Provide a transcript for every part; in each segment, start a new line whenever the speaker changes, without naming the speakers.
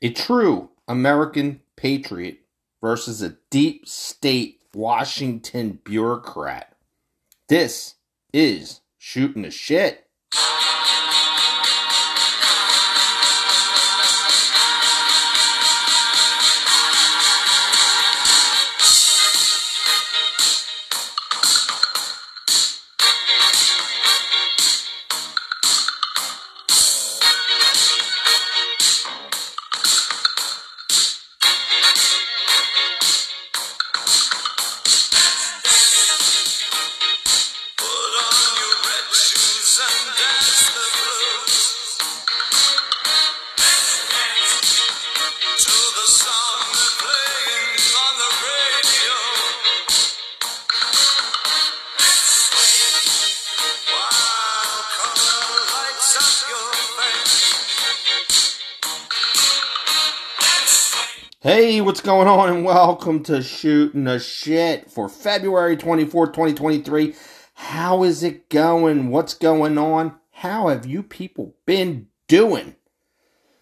A true American patriot versus a deep state Washington bureaucrat. This is shooting the shit. What's going on? And welcome to Shooting the Shit for February 24th, 2023. How is it going? What's going on? How have you people been doing?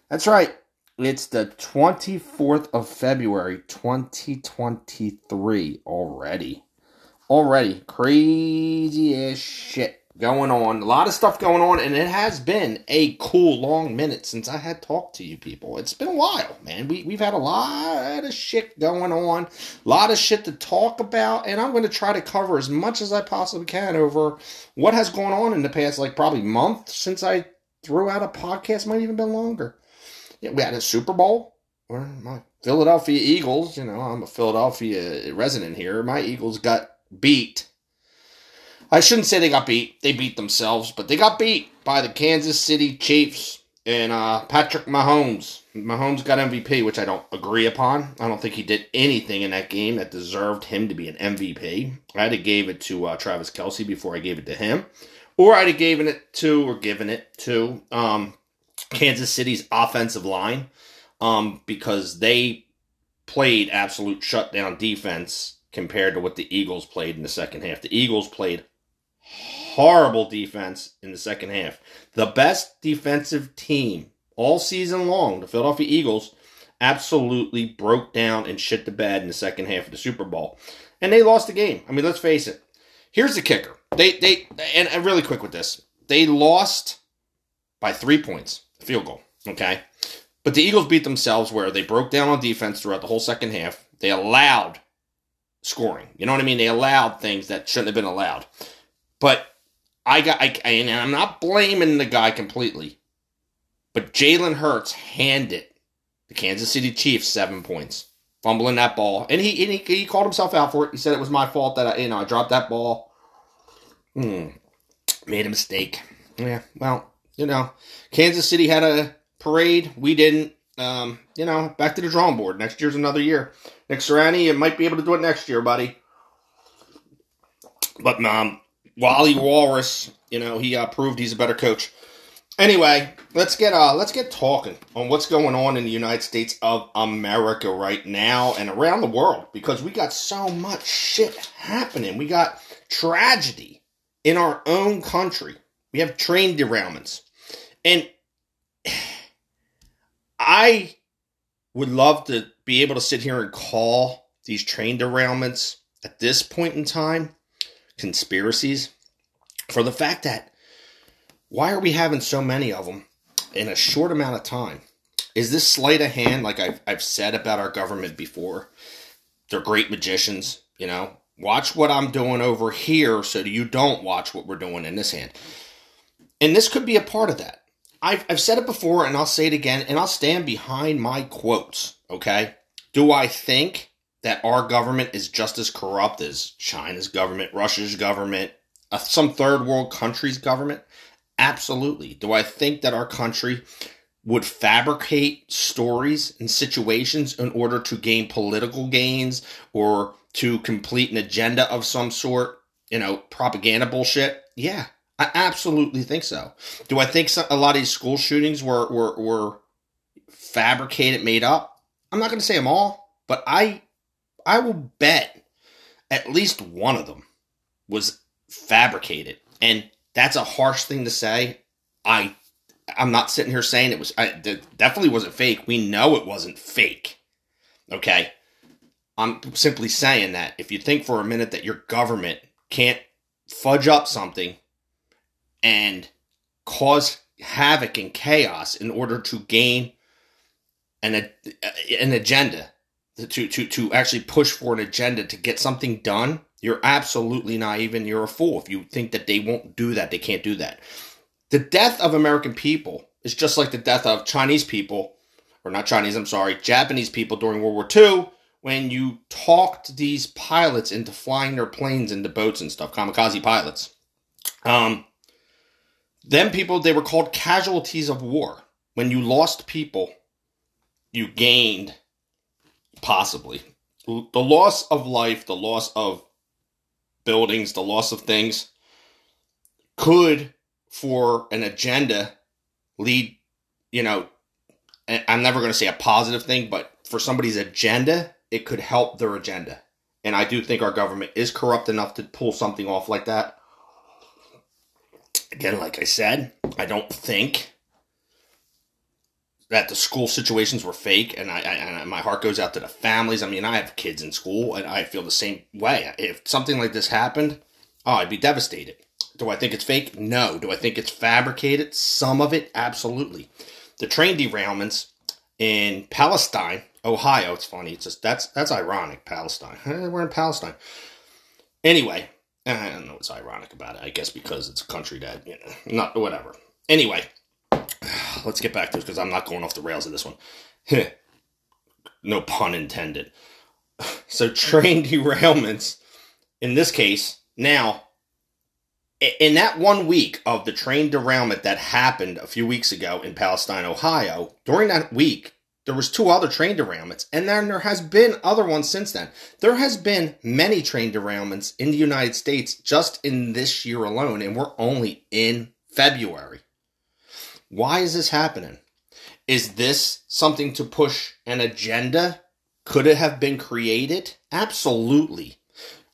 That's right. It's the 24th of February, 2023 already. Already. Crazy as shit going on. A lot of stuff going on, and it has been a cool long minute since I had talked to you people. It's been a while, man. We, we've had a lot of shit going on, a lot of shit to talk about, and I'm going to try to cover as much as I possibly can over what has gone on in the past, like probably month since I threw out a podcast, might even been longer. Yeah, we had a Super Bowl. Where my Philadelphia Eagles, you know, I'm a Philadelphia resident here. My Eagles got beat. I shouldn't say they got beat. They beat themselves, but they got beat by the Kansas City Chiefs and uh, Patrick Mahomes. Mahomes got MVP, which I don't agree upon. I don't think he did anything in that game that deserved him to be an MVP. I'd have gave it to uh, Travis Kelce before I gave it to him, or I'd have given it to or given it to um, Kansas City's offensive line um, because they played absolute shutdown defense compared to what the Eagles played in the second half. The Eagles played horrible defense in the second half. The best defensive team all season long, the Philadelphia Eagles, absolutely broke down and shit the bed in the second half of the Super Bowl. And they lost the game. I mean, let's face it. Here's the kicker. They they and, really quick with this. They lost by three points, field goal. Okay. But the Eagles beat themselves where they broke down on defense throughout the whole second half. They allowed scoring. You know what I mean? They allowed things that shouldn't have been allowed. But I got, I, and I'm not blaming the guy completely, but Jalen Hurts handed the Kansas City Chiefs seven points, fumbling that ball, and he, and he he called himself out for it. He said it was my fault that I, you know, I dropped that ball. Hmm, made a mistake. Yeah, well, you know, Kansas City had a parade. We didn't. Um, you know, back to the drawing board. Next year's another year. Nick Sirianni, you might be able to do it next year, buddy. But um, Wally Walrus, you know, he uh, proved he's a better coach. Anyway, let's get uh let's get talking on what's going on in the United States of America right now and around the world because we got so much shit happening. We got tragedy in our own country. We have train derailments. And I would love to be able to sit here and call these train derailments at this point in time conspiracies for the fact that why are we having so many of them in a short amount of time? Is this sleight of hand, like I've, I've said about our government before? They're great magicians, you know. Watch what I'm doing over here so you don't watch what we're doing in this hand. And this could be a part of that. I've, I've said it before and I'll say it again and I'll stand behind my quotes, okay? Do I think that our government is just as corrupt as China's government, Russia's government, uh, some third world country's government? Absolutely. Do I think that our country would fabricate stories and situations in order to gain political gains or to complete an agenda of some sort? You know, propaganda bullshit? Yeah, I absolutely think so. Do I think a lot of these school shootings were, were, were fabricated, made up? I'm not going to say them all, but I I will bet at least one of them was fabricated. And that's a harsh thing to say. I I'm not sitting here saying it was. I, it definitely wasn't fake. We know it wasn't fake. Okay. I'm simply saying that if you think for a minute that your government can't fudge up something and cause havoc and chaos in order to gain an an agenda to to to actually push for an agenda to get something done, you're absolutely naive and you're a fool if you think that they won't do that. They can't do that. The death of American people is just like the death of Chinese people, or not Chinese, I'm sorry, Japanese people during World War II when you talked these pilots into flying their planes into boats and stuff, kamikaze pilots. Um, them people, they were called casualties of war. When you lost people, you gained possibly the loss of life, the loss of buildings, the loss of things could, for an agenda, lead, you know, I'm never going to say a positive thing, but for somebody's agenda, it could help their agenda. And I do think our government is corrupt enough to pull something off like that. Again, like I said, I don't think that the school situations were fake, and I, I and my heart goes out to the families. I mean, I have kids in school, and I feel the same way. If something like this happened, oh, I'd be devastated. Do I think it's fake? No. Do I think it's fabricated? Some of it, absolutely. The train derailments in Palestine, Ohio. It's funny. It's just that's that's ironic. Palestine. We're in Palestine. Anyway, I don't know what's ironic about it. I guess because it's a country that you know, not whatever. Anyway, let's get back to this because I'm not going off the rails of this one. no pun intended. So train derailments, in this case, now, in that one week of the train derailment that happened a few weeks ago in Palestine, Ohio, during that week, there was two other train derailments, and then there has been other ones since then. There has been many train derailments in the United States just in this year alone, and we're only in February. Why is this happening? Is this something to push an agenda? Could it have been created? Absolutely.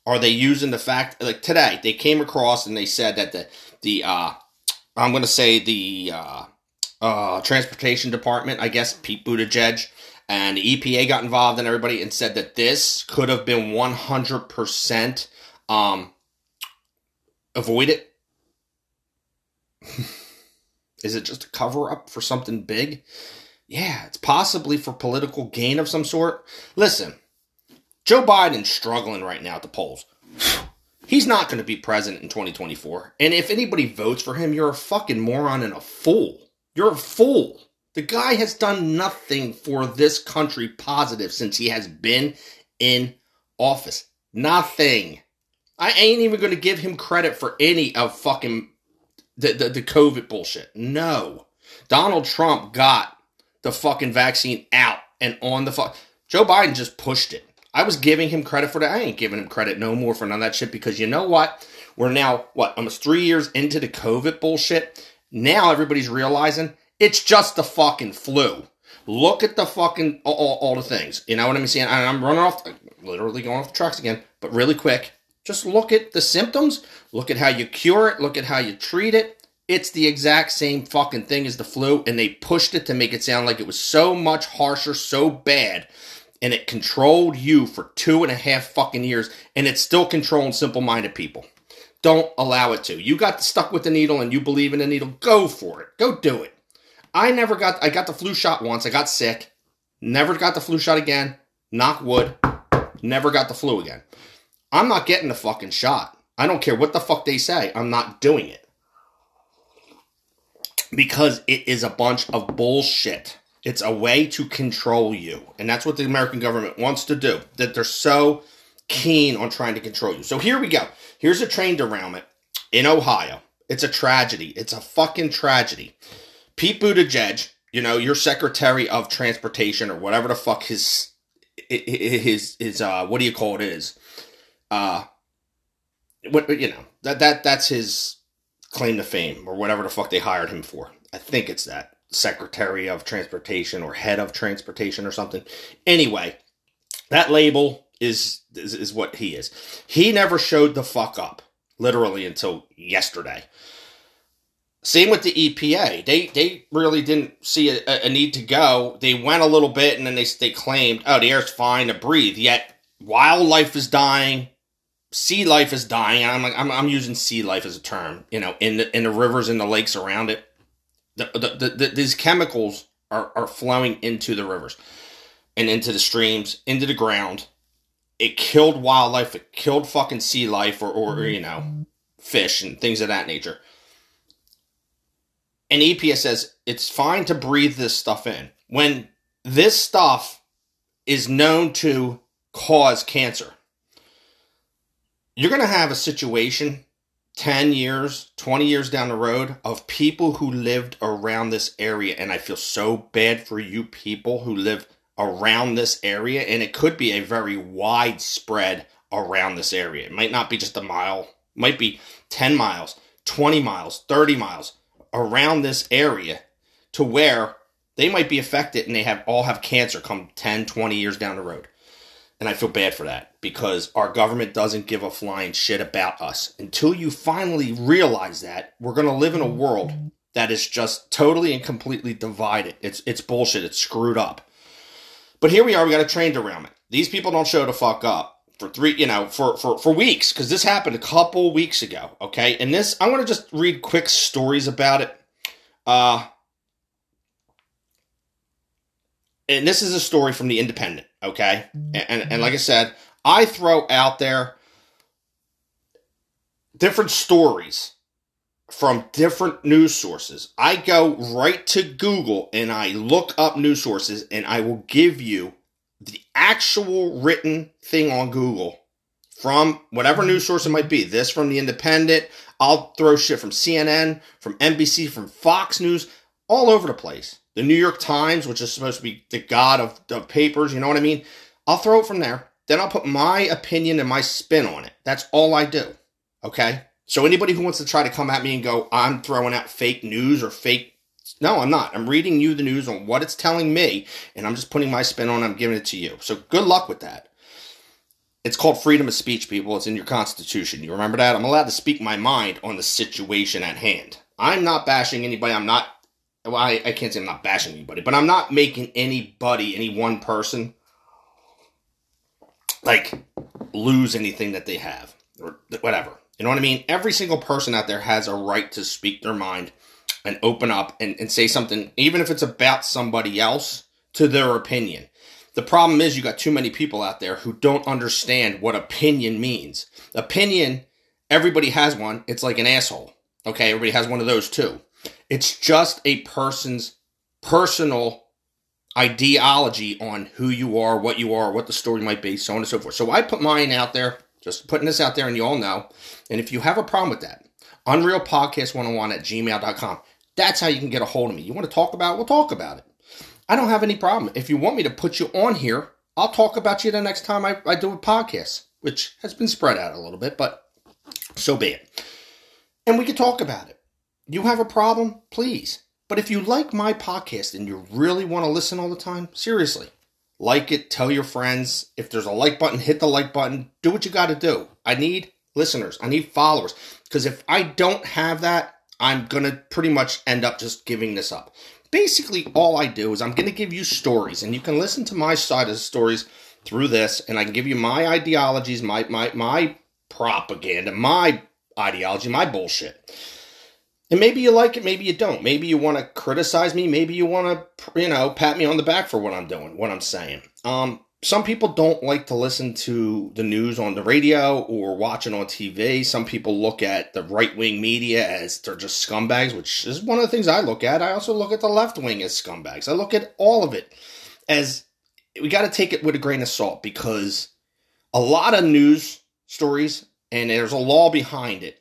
Are they using the fact like today they came across and they said that the the uh I'm going to say the uh, uh, transportation department, I guess Pete Buttigieg and the EPA got involved and everybody and said that this could have been 100% um, avoided. Is it just a cover up for something big? Yeah, it's possibly for political gain of some sort. Listen, Joe Biden's struggling right now at the polls. He's not going to be president in 2024. And if anybody votes for him, you're a fucking moron and a fool. You're a fool. The guy has done nothing for this country positive since he has been in office. Nothing. I ain't even going to give him credit for any of fucking the, the, the COVID bullshit. No. Donald Trump got the fucking vaccine out and on the fuck. Joe Biden just pushed it. I was giving him credit for that. I ain't giving him credit no more for none of that shit because you know what? We're now, what, almost three years into the COVID bullshit. Now everybody's realizing it's just the fucking flu. Look at the fucking, all, all, all the things. You know what I'm saying? I'm running off, literally going off the tracks again, but really quick. Just look at the symptoms, look at how you cure it, look at how you treat it. It's the exact same fucking thing as the flu, and they pushed it to make it sound like it was so much harsher, so bad, and it controlled you for two and a half fucking years, and it's still controlling simple minded people. Don't allow it to. You got stuck with the needle and you believe in the needle, go for it. Go do it. I never got, I got the flu shot once, I got sick, never got the flu shot again, knock wood, never got the flu again. I'm not getting the fucking shot. I don't care what the fuck they say. I'm not doing it. Because it is a bunch of bullshit. It's a way to control you. And that's what the American government wants to do. That they're so keen on trying to control you. So here we go. Here's a train derailment in Ohio. It's a tragedy. It's a fucking tragedy. Pete Buttigieg, you know, your Secretary of Transportation or whatever the fuck his his his uh what do you call it is uh, what you know that that that's his claim to fame or whatever the fuck they hired him for. I think it's that Secretary of Transportation or Head of Transportation or something. Anyway, that label is, is is what he is. He never showed the fuck up literally until yesterday. Same with the EPA. They they really didn't see a, a need to go. They went a little bit and then they they claimed, oh, the air's fine to breathe. Yet wildlife is dying, sea life is dying. I'm like, I'm, I'm using sea life as a term. You know, in the in the rivers and the lakes around it, the, the, the, the these chemicals are are flowing into the rivers and into the streams, into the ground. It killed wildlife. It killed fucking sea life, or or you know, fish and things of that nature and EPA says it's fine to breathe this stuff in. When this stuff is known to cause cancer, you're going to have a situation 10 years, 20 years down the road of people who lived around this area. And I feel so bad for you people who live around this area. And it could be a very widespread around this area. It might not be just a mile, might be 10 miles, 20 miles, 30 miles around this area to where they might be affected and they have all have cancer come 10 20 years down the road and i feel bad for that because our government doesn't give a flying shit about us until you finally realize that we're going to live in a world that is just totally and completely divided it's it's bullshit it's screwed up but here we are we got a train derailment these people don't show the fuck up for three, you know, for for for weeks because this happened a couple weeks ago. Okay, and this I'm gonna just read quick stories about it. Uh, and this is a story from the Independent. Okay, and and like I said, I throw out there different stories from different news sources. I go right to Google and I look up news sources and I will give you the actual written thing on Google from whatever news source it might be. This from the Independent. I'll throw shit from CNN, from NBC, from Fox News, all over the place. The New York Times, which is supposed to be the god of, the papers, you know what I mean? I'll throw it from there. Then I'll put my opinion and my spin on it. That's all I do. Okay? So anybody who wants to try to come at me and go, I'm throwing out fake news or fake no, I'm not. I'm reading you the news on what it's telling me, and I'm just putting my spin on. I'm giving it to you. So good luck with that. It's called freedom of speech, people. It's in your Constitution. You remember that? I'm allowed to speak my mind on the situation at hand. I'm not bashing anybody. I'm not, well, I, I can't say I'm not bashing anybody, but I'm not making anybody, any one person, like lose anything that they have or whatever. You know what I mean? Every single person out there has a right to speak their mind and open up and, and say something, even if it's about somebody else, to their opinion. The problem is you got too many people out there who don't understand what opinion means. Opinion, everybody has one. It's like an asshole. Okay, everybody has one of those too. It's just a person's personal ideology on who you are, what you are, what the story might be, so on and so forth. So I put mine out there, just putting this out there, and you all know. And if you have a problem with that, Unreal Podcast 101 at gmail.com. That's how you can get a hold of me. You want to talk about it? We'll talk about it. I don't have any problem. If you want me to put you on here, I'll talk about you the next time I, I do a podcast, which has been spread out a little bit, but so be it. And we can talk about it. You have a problem? Please. But if you like my podcast and you really want to listen all the time, seriously, like it, tell your friends. If there's a like button, hit the like button. Do what you got to do. I need listeners, I need followers. Because if I don't have that, I'm going to pretty much end up just giving this up. Basically, all I do is I'm going to give you stories, and you can listen to my side of the stories through this, and I can give you my ideologies, my my my propaganda, my ideology, my bullshit. And maybe you like it, maybe you don't. Maybe you want to criticize me, maybe you want to, you know, pat me on the back for what I'm doing, what I'm saying. Um, some people don't like to listen to the news on the radio or watch it on TV. Some people look at the right wing media as they're just scumbags, which is one of the things I look at. I also look at the left wing as scumbags. I look at all of it as we got to take it with a grain of salt because a lot of news stories, and there's a law behind it,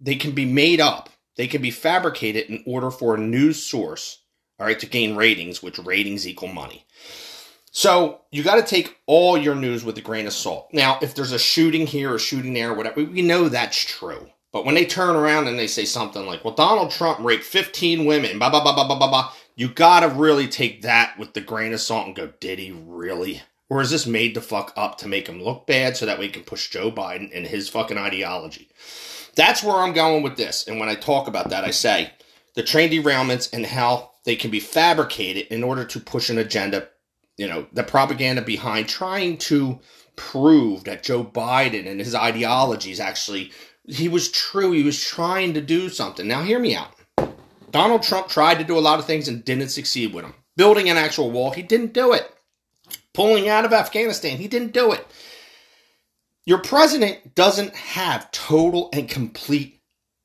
they can be made up, they can be fabricated in order for a news source, all right, to gain ratings, which ratings equal money. So you got to take all your news with a grain of salt. Now, if there's a shooting here or shooting there, whatever, we know that's true. But when they turn around and they say something like, "Well, Donald Trump raped 15 women," blah blah blah blah blah blah blah, you got to really take that with the grain of salt and go, "Did he really?" Or is this made to fuck up to make him look bad so that we can push Joe Biden and his fucking ideology? That's where I'm going with this. And when I talk about that, I say, the train derailments and how they can be fabricated in order to push an agenda, you know, the propaganda behind trying to prove that Joe Biden and his ideologies actually he was true, he was trying to do something. Now hear me out. Donald Trump tried to do a lot of things and didn't succeed with them. Building an actual wall, he didn't do it. Pulling out of Afghanistan, he didn't do it. Your president doesn't have total and complete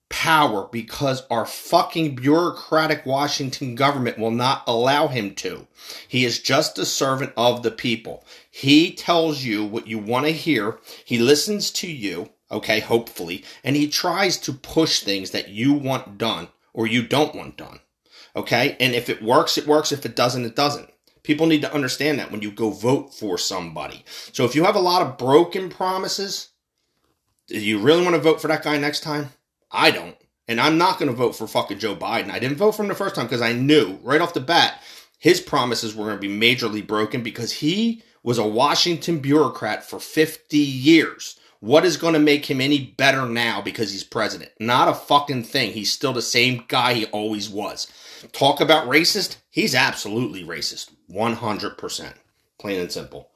power because our fucking bureaucratic Washington government will not allow him to. He is just a servant of the people. He tells you what you want to hear. He listens to you, okay, hopefully, and he tries to push things that you want done or you don't want done. Okay? And if it works, it works. If it doesn't, it doesn't. People need to understand that when you go vote for somebody. So if you have a lot of broken promises, do you really want to vote for that guy next time? I don't. And I'm not going to vote for fucking Joe Biden. I didn't vote for him the first time because I knew right off the bat his promises were going to be majorly broken because he was a Washington bureaucrat for 50 years. What is going to make him any better now because he's president? Not a fucking thing. He's still the same guy he always was. Talk about racist? He's absolutely racist. 100%. Plain and simple.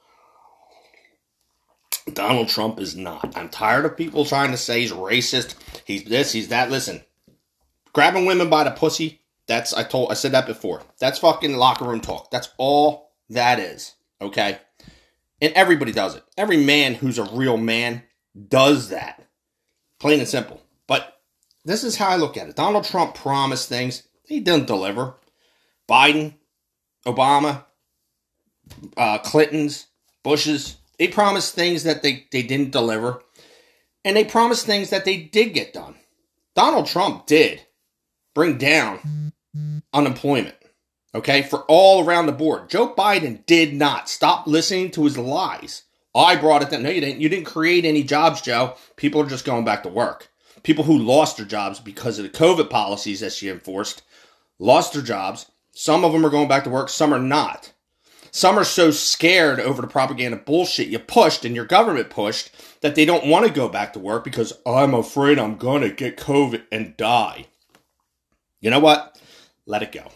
Donald Trump is not. I'm tired of people trying to say he's racist. He's this, he's that. Listen, grabbing women by the pussy, that's, I told, I said that before. That's fucking locker room talk. That's all that is. Okay? And everybody does it. Every man who's a real man does that. Plain and simple. But this is how I look at it. Donald Trump promised things, he didn't deliver. Biden, Obama, uh, Clinton's, Bush's, they promised things that they, they didn't deliver. And they promised things that they did get done. Donald Trump did bring down unemployment. Okay, for all around the board. Joe Biden did not stop listening to his lies. I brought it down. No, you didn't. You didn't create any jobs, Joe. People are just going back to work. People who lost their jobs because of the COVID policies that she enforced lost their jobs. Some of them are going back to work, some are not. Some are so scared over the propaganda bullshit you pushed and your government pushed that they don't want to go back to work because I'm afraid I'm going to get COVID and die. You know what? Let it go.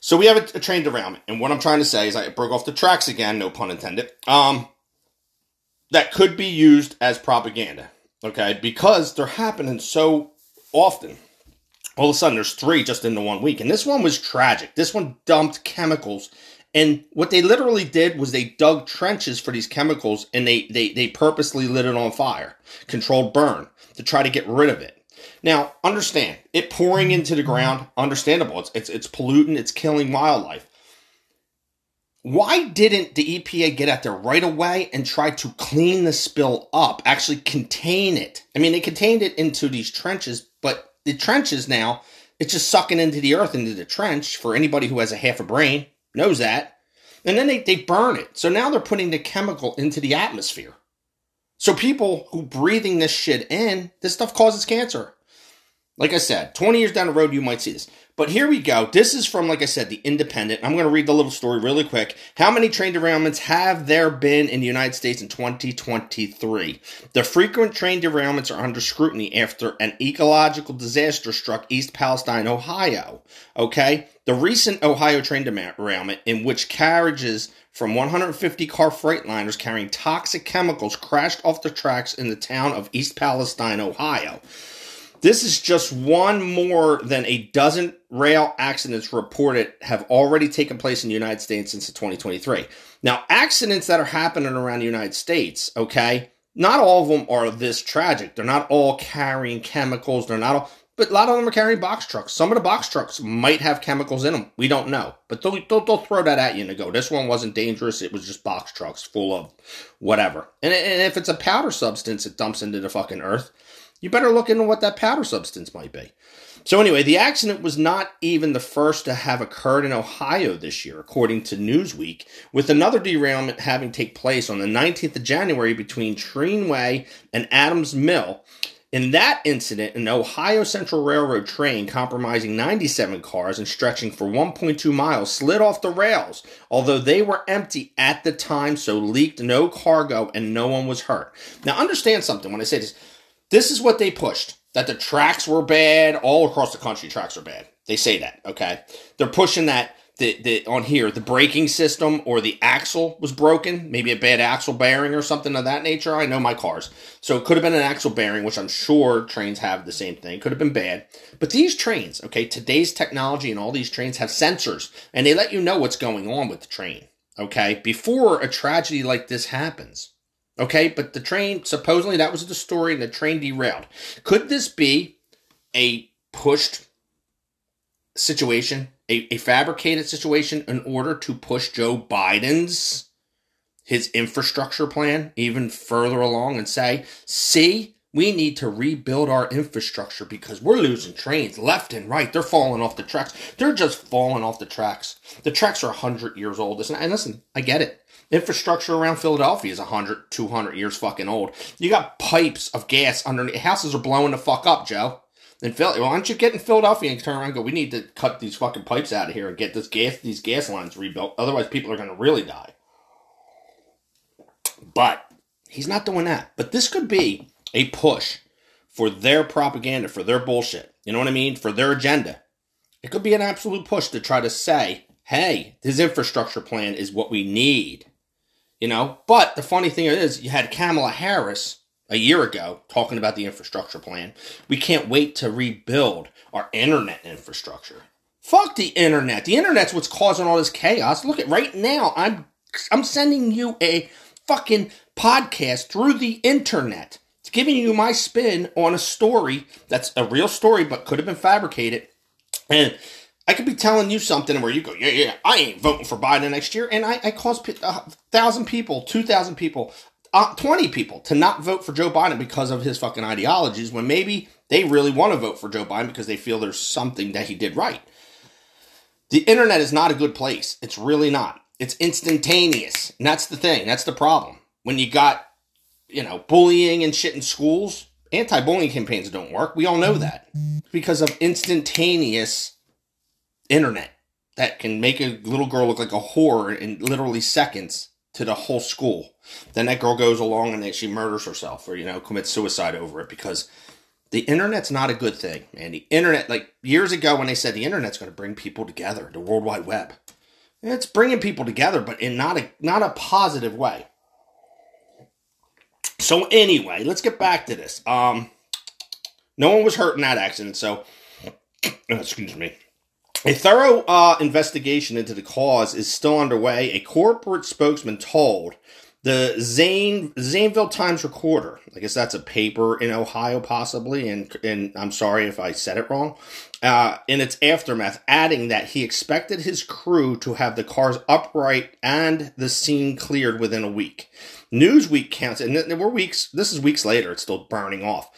So we have a, a train derailment, and what I'm trying to say is I broke off the tracks again, no pun intended. Um, that could be used as propaganda, okay? Because they're happening so often. All of a sudden, there's three just in the one week, and this one was tragic. This one dumped chemicals, and what they literally did was they dug trenches for these chemicals, and they they they purposely lit it on fire, controlled burn to try to get rid of it. Now, understand it pouring into the ground, understandable. It's it's it's pollutant, it's killing wildlife. Why didn't the EPA get out there right away and try to clean the spill up, actually contain it? I mean, they contained it into these trenches, but the trenches now, it's just sucking into the earth into the trench for anybody who has a half a brain knows that. And then they, they burn it. So now they're putting the chemical into the atmosphere. So people who breathing this shit in, this stuff causes cancer. Like I said, 20 years down the road, you might see this. But here we go. This is from, like I said, the Independent. I'm going to read the little story really quick. How many train derailments have there been in the United States in 2023? The frequent train derailments are under scrutiny after an ecological disaster struck East Palestine, Ohio. Okay? The recent Ohio train derailment, in which carriages from 150 car freightliners carrying toxic chemicals crashed off the tracks in the town of East Palestine, Ohio. This is just one more than a dozen rail accidents reported have already taken place in the United States since 2023. Now, accidents that are happening around the United States, okay, not all of them are this tragic. They're not all carrying chemicals. They're not all, but a lot of them are carrying box trucks. Some of the box trucks might have chemicals in them. We don't know. But they'll, they'll, they'll throw that at you and go, this one wasn't dangerous. It was just box trucks full of whatever. And, and if it's a powder substance it dumps into the fucking earth, you better look into what that powder substance might be. So, anyway, the accident was not even the first to have occurred in Ohio this year, according to Newsweek, with another derailment having take place on the 19th of January between Trinway and Adams Mill. In that incident, an Ohio Central Railroad train compromising 97 cars and stretching for 1.2 miles slid off the rails, although they were empty at the time, so leaked no cargo and no one was hurt. Now, understand something when I say this. This is what they pushed that the tracks were bad all across the country. Tracks are bad. They say that, okay? They're pushing that the, the on here the braking system or the axle was broken, maybe a bad axle bearing or something of that nature. I know my cars, so it could have been an axle bearing, which I'm sure trains have the same thing. Could have been bad, but these trains, okay, today's technology and all these trains have sensors, and they let you know what's going on with the train, okay, before a tragedy like this happens. Okay, but the train supposedly that was the story, and the train derailed. Could this be a pushed situation, a, a fabricated situation in order to push Joe Biden's his infrastructure plan even further along and say, see, we need to rebuild our infrastructure because we're losing trains left and right. They're falling off the tracks. They're just falling off the tracks. The tracks are 100 years old. And listen, I get it. Infrastructure around Philadelphia is 100, 200 years fucking old. You got pipes of gas underneath. Houses are blowing the fuck up, Joe. In Philly, why don't you get in Philadelphia and turn around and go, we need to cut these fucking pipes out of here and get this gas, these gas lines rebuilt. Otherwise, people are going to really die. But he's not doing that. But this could be a push for their propaganda, for their bullshit. You know what I mean? For their agenda. It could be an absolute push to try to say, hey, this infrastructure plan is what we need. You know? But the funny thing is, you had Kamala Harris a year ago talking about the infrastructure plan. We can't wait to rebuild our internet infrastructure. Fuck the internet. The internet's what's causing all this chaos. Look at right now. I'm I'm sending you a fucking podcast through the internet. It's giving you my spin on a story that's a real story but could have been fabricated. And I could be telling you something where you go, yeah, yeah, I ain't voting for Biden next year. And I, I cause a thousand people, 2,000 people, uh, 20 people to not vote for Joe Biden because of his fucking ideologies when maybe they really want to vote for Joe Biden because they feel there's something that he did right. The internet is not a good place. It's really not. It's instantaneous. And that's the thing. That's the problem. When you got, you know, bullying and shit in schools, anti bullying campaigns don't work. We all know that because of instantaneous internet that can make a little girl look like a whore in literally seconds to the whole school. Then that girl goes along and then she murders herself or, you know, commits suicide over it because the internet's not a good thing, man. The internet, like years ago when they said the internet's going to bring people together, the World Wide Web, it's bringing people together, but in not a not a positive way. So anyway, let's get back to this. Um, no one was hurt in that accident, so excuse me. A thorough uh, investigation into the cause is still underway. A corporate spokesman told the Zane Zanesville Times Recorder, I guess that's a paper in Ohio, possibly, and and I'm sorry if I said it wrong. Uh, in its aftermath, adding that he expected his crew to have the cars upright and the scene cleared within a week. Newsweek counts, and we're weeks. This is weeks later. It's still burning off.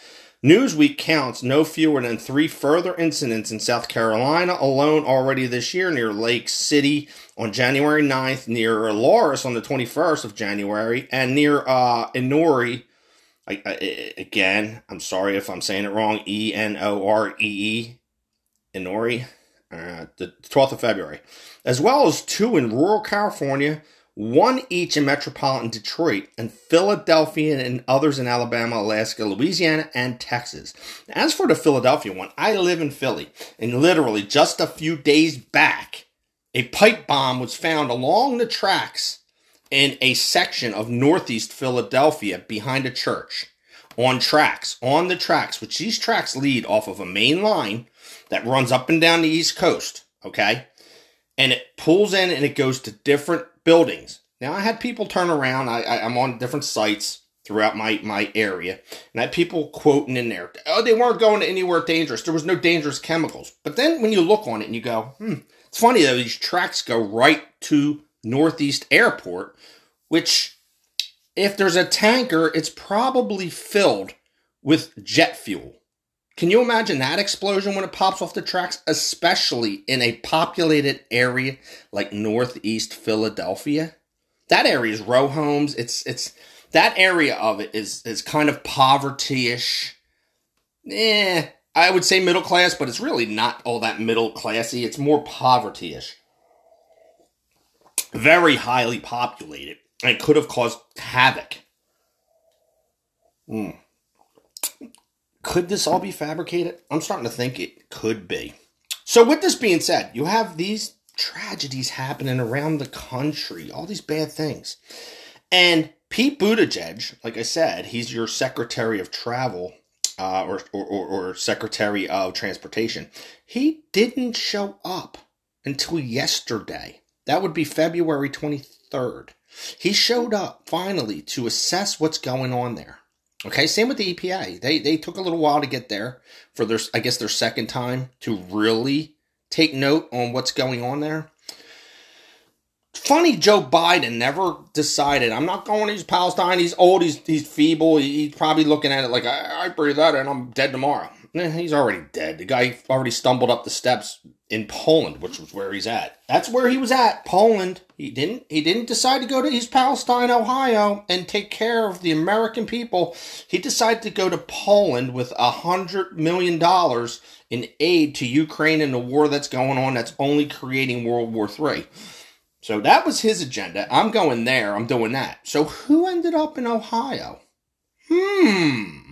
Newsweek counts no fewer than three further incidents in South Carolina alone already this year near Lake City on January 9th, near Loris on the 21st of January, and near uh, Enoree. I, I, again, I'm sorry if I'm saying it wrong. E N O R E E. Enoree. Uh, the 12th of February. As well as two in rural California one each in metropolitan Detroit, and Philadelphia and others in Alabama, Alaska, Louisiana, and Texas. As for the Philadelphia one, I live in Philly, and literally just a few days back, a pipe bomb was found along the tracks in a section of northeast Philadelphia behind a church. On tracks, on the tracks, which these tracks lead off of a main line that runs up and down the East Coast, okay? And it pulls in and it goes to different buildings. Now I had people turn around. I, I am on different sites throughout my my area, and I had people quoting in there. Oh, they weren't going anywhere dangerous. There was no dangerous chemicals. But then when you look on it and you go, hmm, it's funny though. These tracks go right to Northeast Airport, which if there's a tanker, it's probably filled with jet fuel. Can you imagine that explosion when it pops off the tracks, especially in a populated area like Northeast Philadelphia? That area is row homes. It's it's that area of it is is kind of poverty-ish. Eh, I would say middle class, but it's really not all that middle classy. It's more poverty-ish. Very highly populated. And could have caused havoc. Hmm could this all be fabricated? I'm starting to think it could be. So, with this being said, you have these tragedies happening around the country, all these bad things. And Pete Buttigieg, like I said, he's your Secretary of Travel uh, or, or, or, or Secretary of Transportation. He didn't show up until yesterday. That would be February 23rd. He showed up finally to assess what's going on there. Okay, same with the EPA. They they took a little while to get there for their I guess their second time to really take note on what's going on there. Funny, Joe Biden never decided. I'm not going to Palestine. He's old. He's he's feeble. He's probably looking at it like I, I breathe that and I'm dead tomorrow. Eh, he's already dead. The guy already stumbled up the steps in Poland, which was where he's at. That's where he was at, Poland. He didn't he didn't decide to go to East Palestine, Ohio and take care of the American people. He decided to go to Poland with a hundred million dollars in aid to Ukraine in the war that's going on that's only creating World War III. So that was his agenda. I'm going there, I'm doing that. So who ended up in Ohio? Hmm.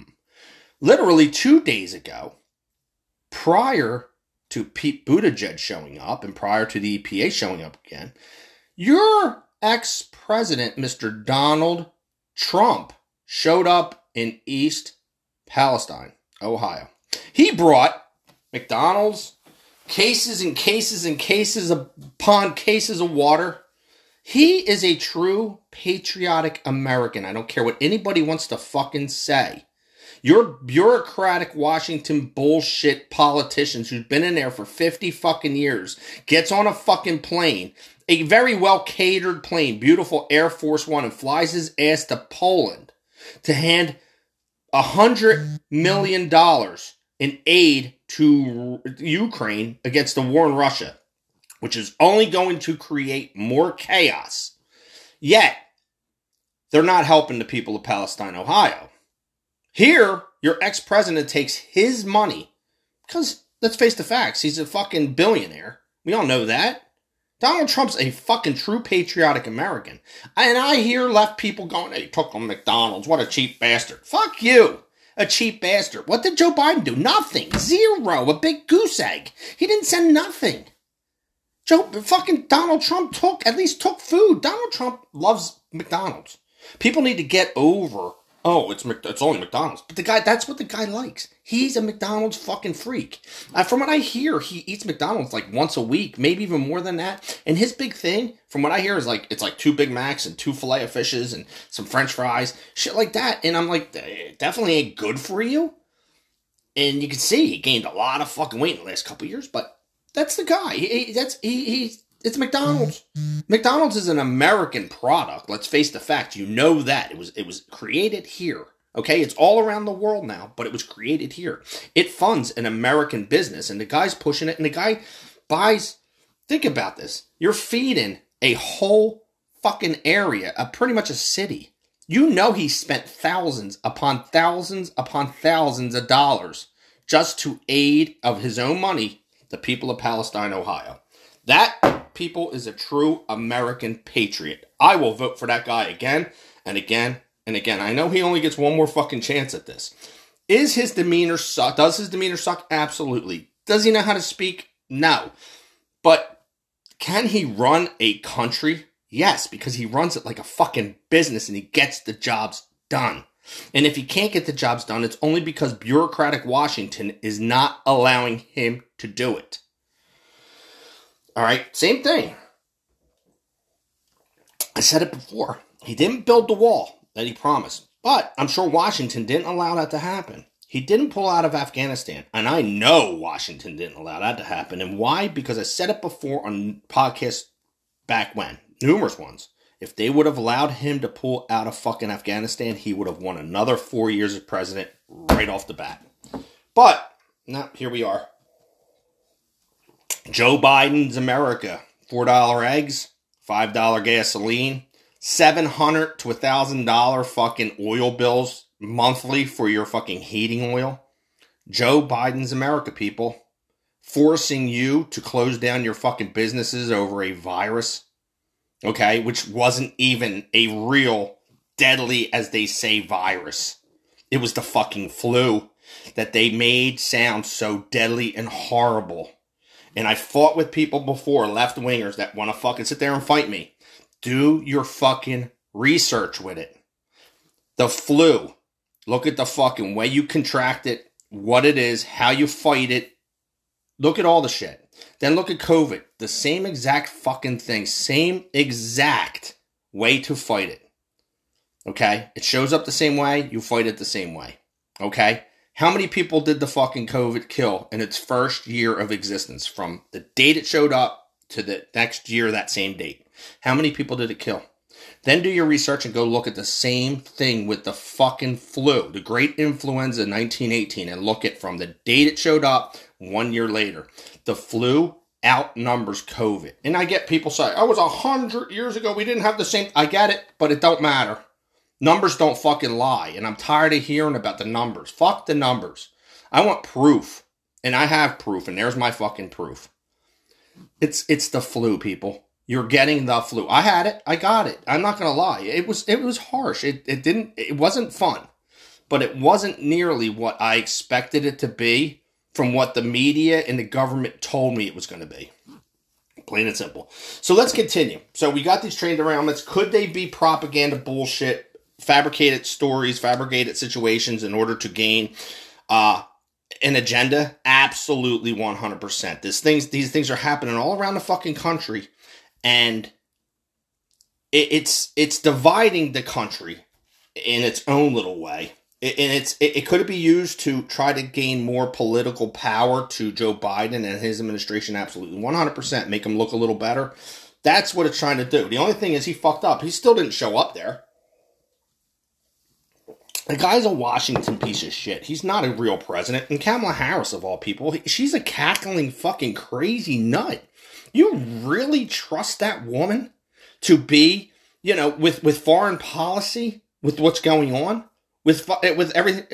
Literally two days ago, prior to Pete Buttigieg showing up and prior to the EPA showing up again, your ex president, Mr. Donald Trump, showed up in East Palestine, Ohio. He brought McDonald's, cases and cases and cases upon cases of water. He is a true patriotic American. I don't care what anybody wants to fucking say. Your bureaucratic Washington bullshit politicians who's been in there for 50 fucking years gets on a fucking plane, a very well catered plane, beautiful Air Force One, and flies his ass to Poland to hand a hundred million dollars in aid to Ukraine against the war in Russia, which is only going to create more chaos. Yet, they're not helping the people of Palestine, Ohio. Here, your ex president takes his money because let's face the facts, he's a fucking billionaire. We all know that. Donald Trump's a fucking true patriotic American. And I hear left people going, hey, took on McDonald's. What a cheap bastard. Fuck you. A cheap bastard. What did Joe Biden do? Nothing. Zero. A big goose egg. He didn't send nothing. Joe, fucking Donald Trump took, at least took food. Donald Trump loves McDonald's. People need to get over Oh, it's Mc, it's only McDonald's. But the guy, that's what the guy likes. He's a McDonald's fucking freak. Uh, from what I hear, he eats McDonald's like once a week, maybe even more than that. And his big thing, from what I hear, is like it's like two Big Macs and two filet of fishes and some French fries, shit like that. And I'm like, eh, definitely ain't good for you. And you can see he gained a lot of fucking weight in the last couple years, but that's the guy. He, he- that's he, he it's McDonald's. McDonald's is an American product. Let's face the fact. You know that. It was it was created here. Okay, it's all around the world now, but it was created here. It funds an American business, and the guy's pushing it, and the guy buys. Think about this. You're feeding a whole fucking area, a pretty much a city. You know he spent thousands upon thousands upon thousands of dollars just to aid of his own money the people of Palestine, Ohio. That people is a true American patriot. I will vote for that guy again and again and again. I know he only gets one more fucking chance at this. Is his demeanor suck? Does his demeanor suck? Absolutely. Does he know how to speak? No. But can he run a country? Yes, because he runs it like a fucking business and he gets the jobs done. And if he can't get the jobs done, it's only because bureaucratic Washington is not allowing him to do it. All right, same thing. I said it before. He didn't build the wall that he promised, but I'm sure Washington didn't allow that to happen. He didn't pull out of Afghanistan, and I know Washington didn't allow that to happen. And why? Because I said it before on podcasts back when, numerous ones. If they would have allowed him to pull out of fucking Afghanistan, he would have won another four years as president right off the bat. But, now, here we are. Joe Biden's America. $4 eggs, $5 gasoline, 700 to $1,000 fucking oil bills monthly for your fucking heating oil. Joe Biden's America, people. Forcing you to close down your fucking businesses over a virus. Okay, which wasn't even a real deadly, as they say, virus. It was the fucking flu that they made sound so deadly and horrible And I fought with people before, left wingers that want to fucking sit there and fight me. Do your fucking research with it. The flu. Look at the fucking way you contract it, what it is, how you fight it. Look at all the shit. Then look at COVID. The same exact fucking thing. Same exact way to fight it. Okay? It shows up the same way, you fight it the same way. Okay? How many people did the fucking COVID kill in its first year of existence from the date it showed up to the next year, that same date? How many people did it kill? Then do your research and go look at the same thing with the fucking flu, the great influenza 1918, and look at from the date it showed up one year later. The flu outnumbers COVID. And I get people say, I was a hundred years ago, we didn't have the same. I get it, but it don't matter. Numbers don't fucking lie, and I'm tired of hearing about the numbers. Fuck the numbers. I want proof, and I have proof, and there's my fucking proof. It's it's the flu, people. You're getting the flu. I had it. I got it. I'm not gonna lie. It was it was harsh. It it didn't. It wasn't fun, but it wasn't nearly what I expected it to be from what the media and the government told me it was to be. Plain and simple. So let's continue. So we got these trained derailments. Could they be propaganda bullshit, fabricated stories, fabricated situations in order to gain uh, an agenda? Absolutely, one hundred percent. These things, these things are happening all around the fucking country, and it, it's it's dividing the country in its own little way. And it's it, it could be used to try to gain more political power to Joe Biden and his administration. Absolutely, one hundred percent, make him look a little better. That's what it's trying to do. The only thing is he fucked up. He still didn't show up there. The guy's a Washington piece of shit. He's not a real president. And Kamala Harris, of all people, she's a cackling fucking crazy nut. You really trust that woman to be, you know, with with foreign policy, with what's going on, with eh, with everything?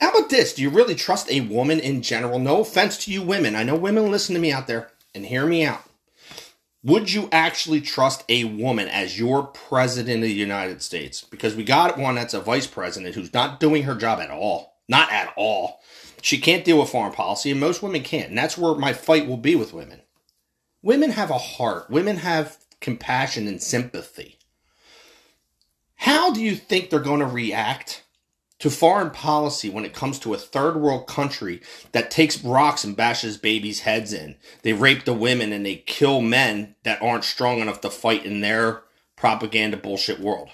How about this? Do you really trust a woman in general? No offense to you women. I know women listen to me out there and hear me out. Would you actually trust a woman as your president of the United States? Because we got one that's a vice president who's not doing her job at all. Not at all. She can't deal with foreign policy, and most women can't. And that's where my fight will be with women. Women have a heart, women have compassion and sympathy. How do you think they're going to react to foreign policy when it comes to a third world country that takes rocks and bashes babies' heads in. They rape the women and they kill men that aren't strong enough to fight in their propaganda bullshit world.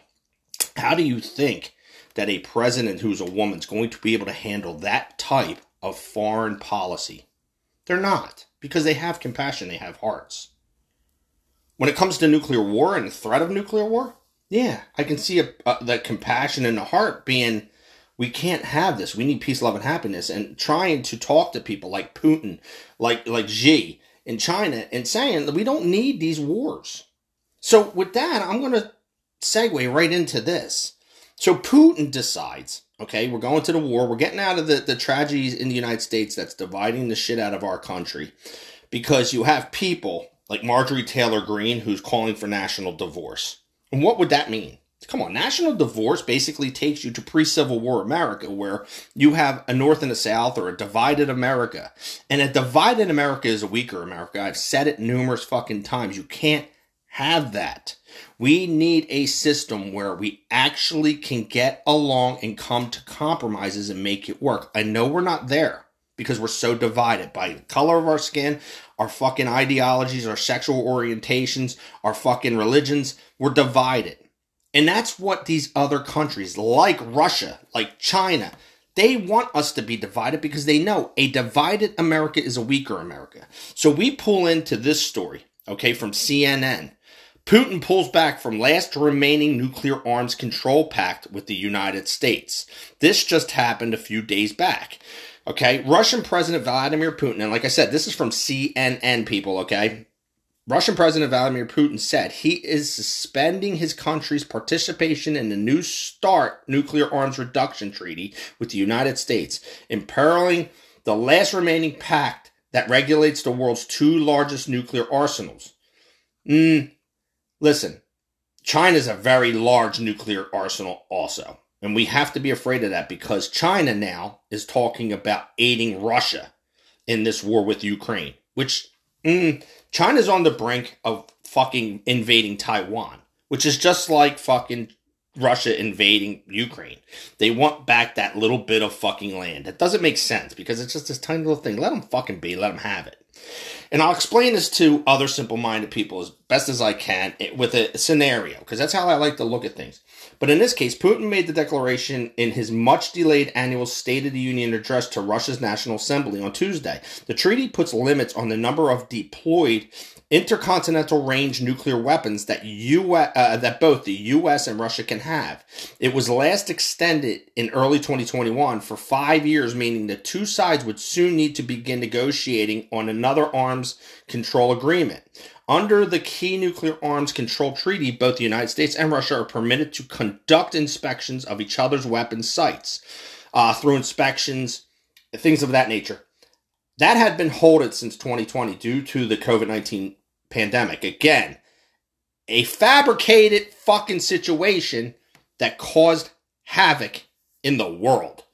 How do you think that a president who's a woman is going to be able to handle that type of foreign policy? They're not because they have compassion, they have hearts. When it comes to nuclear war and the threat of nuclear war, yeah, I can see a, that compassion in the heart being we can't have this. We need peace, love, and happiness. And trying to talk to people like Putin, like like Xi in China, and saying that we don't need these wars. So with that, I'm going to segue right into this. So Putin decides, okay, we're going to the war. We're getting out of the, the tragedies in the United States that's dividing the shit out of our country because you have people like Marjorie Taylor Greene who's calling for national divorce. And what would that mean? Come on, national divorce basically takes you to pre Civil War America, where you have a North and a South or a divided America. And a divided America is a weaker America. I've said it numerous fucking times. You can't have that. We need a system where we actually can get along and come to compromises and make it work. I know we're not there because we're so divided by the color of our skin, our fucking ideologies, our sexual orientations, our fucking religions. We're divided. And that's what these other countries, like Russia, like China, they want us to be divided because they know a divided America is a weaker America. So we pull into this story, okay, from CNN. Putin pulls back from last remaining nuclear arms control pact with the United States. This just happened a few days back. Okay, Russian President Vladimir Putin, and like I said, this is from CNN people, okay? Russian President Vladimir Putin said he is suspending his country's participation in the New START nuclear arms reduction treaty with the United States, imperiling the last remaining pact that regulates the world's two largest nuclear arsenals. Mm, listen, China's a very large nuclear arsenal also. And we have to be afraid of that because China now is talking about aiding Russia in this war with Ukraine, which Mm, China's on the brink of fucking invading Taiwan, which is just like fucking Russia invading Ukraine. They want back that little bit of fucking land. That doesn't make sense because it's just this tiny little thing. Let them fucking be. Let them have it. And I'll explain this to other simple minded people as best as I can with a scenario, because that's how I like to look at things. But in this case, Putin made the declaration in his much delayed annual State of the Union address to Russia's National Assembly on Tuesday. The treaty puts limits on the number of deployed intercontinental range nuclear weapons that US, uh, that both the US and Russia can have. It was last extended in early 2021 for 5 years meaning the two sides would soon need to begin negotiating on another arms control agreement. Under the key nuclear arms control treaty, both the United States and Russia are permitted to conduct inspections of each other's weapons sites uh, through inspections, things of that nature. That had been halted since 2020 due to the COVID 19 pandemic. Again, a fabricated fucking situation that caused havoc in the world.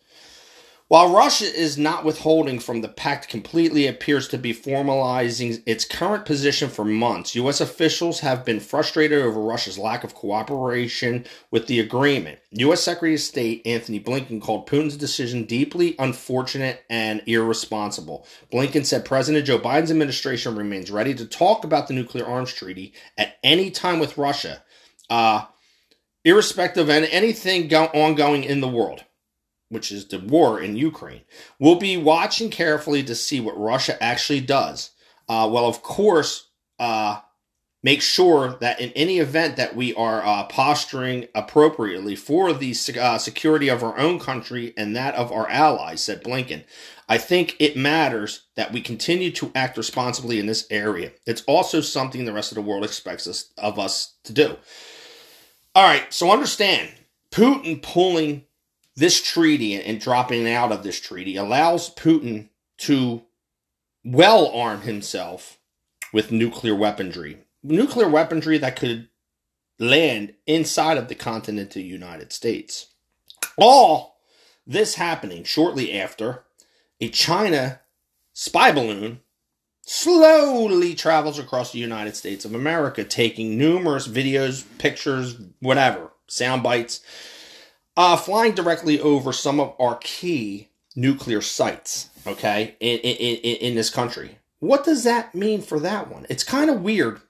While Russia is not withholding from the pact completely, appears to be formalizing its current position for months. U.S. officials have been frustrated over Russia's lack of cooperation with the agreement. U.S. Secretary of State Antony Blinken called Putin's decision deeply unfortunate and irresponsible. Blinken said President Joe Biden's administration remains ready to talk about the nuclear arms treaty at any time with Russia, uh, irrespective of anything go- ongoing in the world which is the war in Ukraine. We'll be watching carefully to see what Russia actually does. Uh, well, of course, uh, make sure that in any event that we are uh, posturing appropriately for the uh, security of our own country and that of our allies, said Blinken. I think it matters that we continue to act responsibly in this area. It's also something the rest of the world expects us of us to do. All right, so understand Putin pulling this treaty and dropping out of this treaty allows Putin to well arm himself with nuclear weaponry. Nuclear weaponry that could land inside of the continental United States. All this happening shortly after a China spy balloon slowly travels across the United States of America, taking numerous videos, pictures, whatever, sound bites uh, flying directly over some of our key nuclear sites, okay, in, in, in, this country. What does that mean for that one? It's kind of weird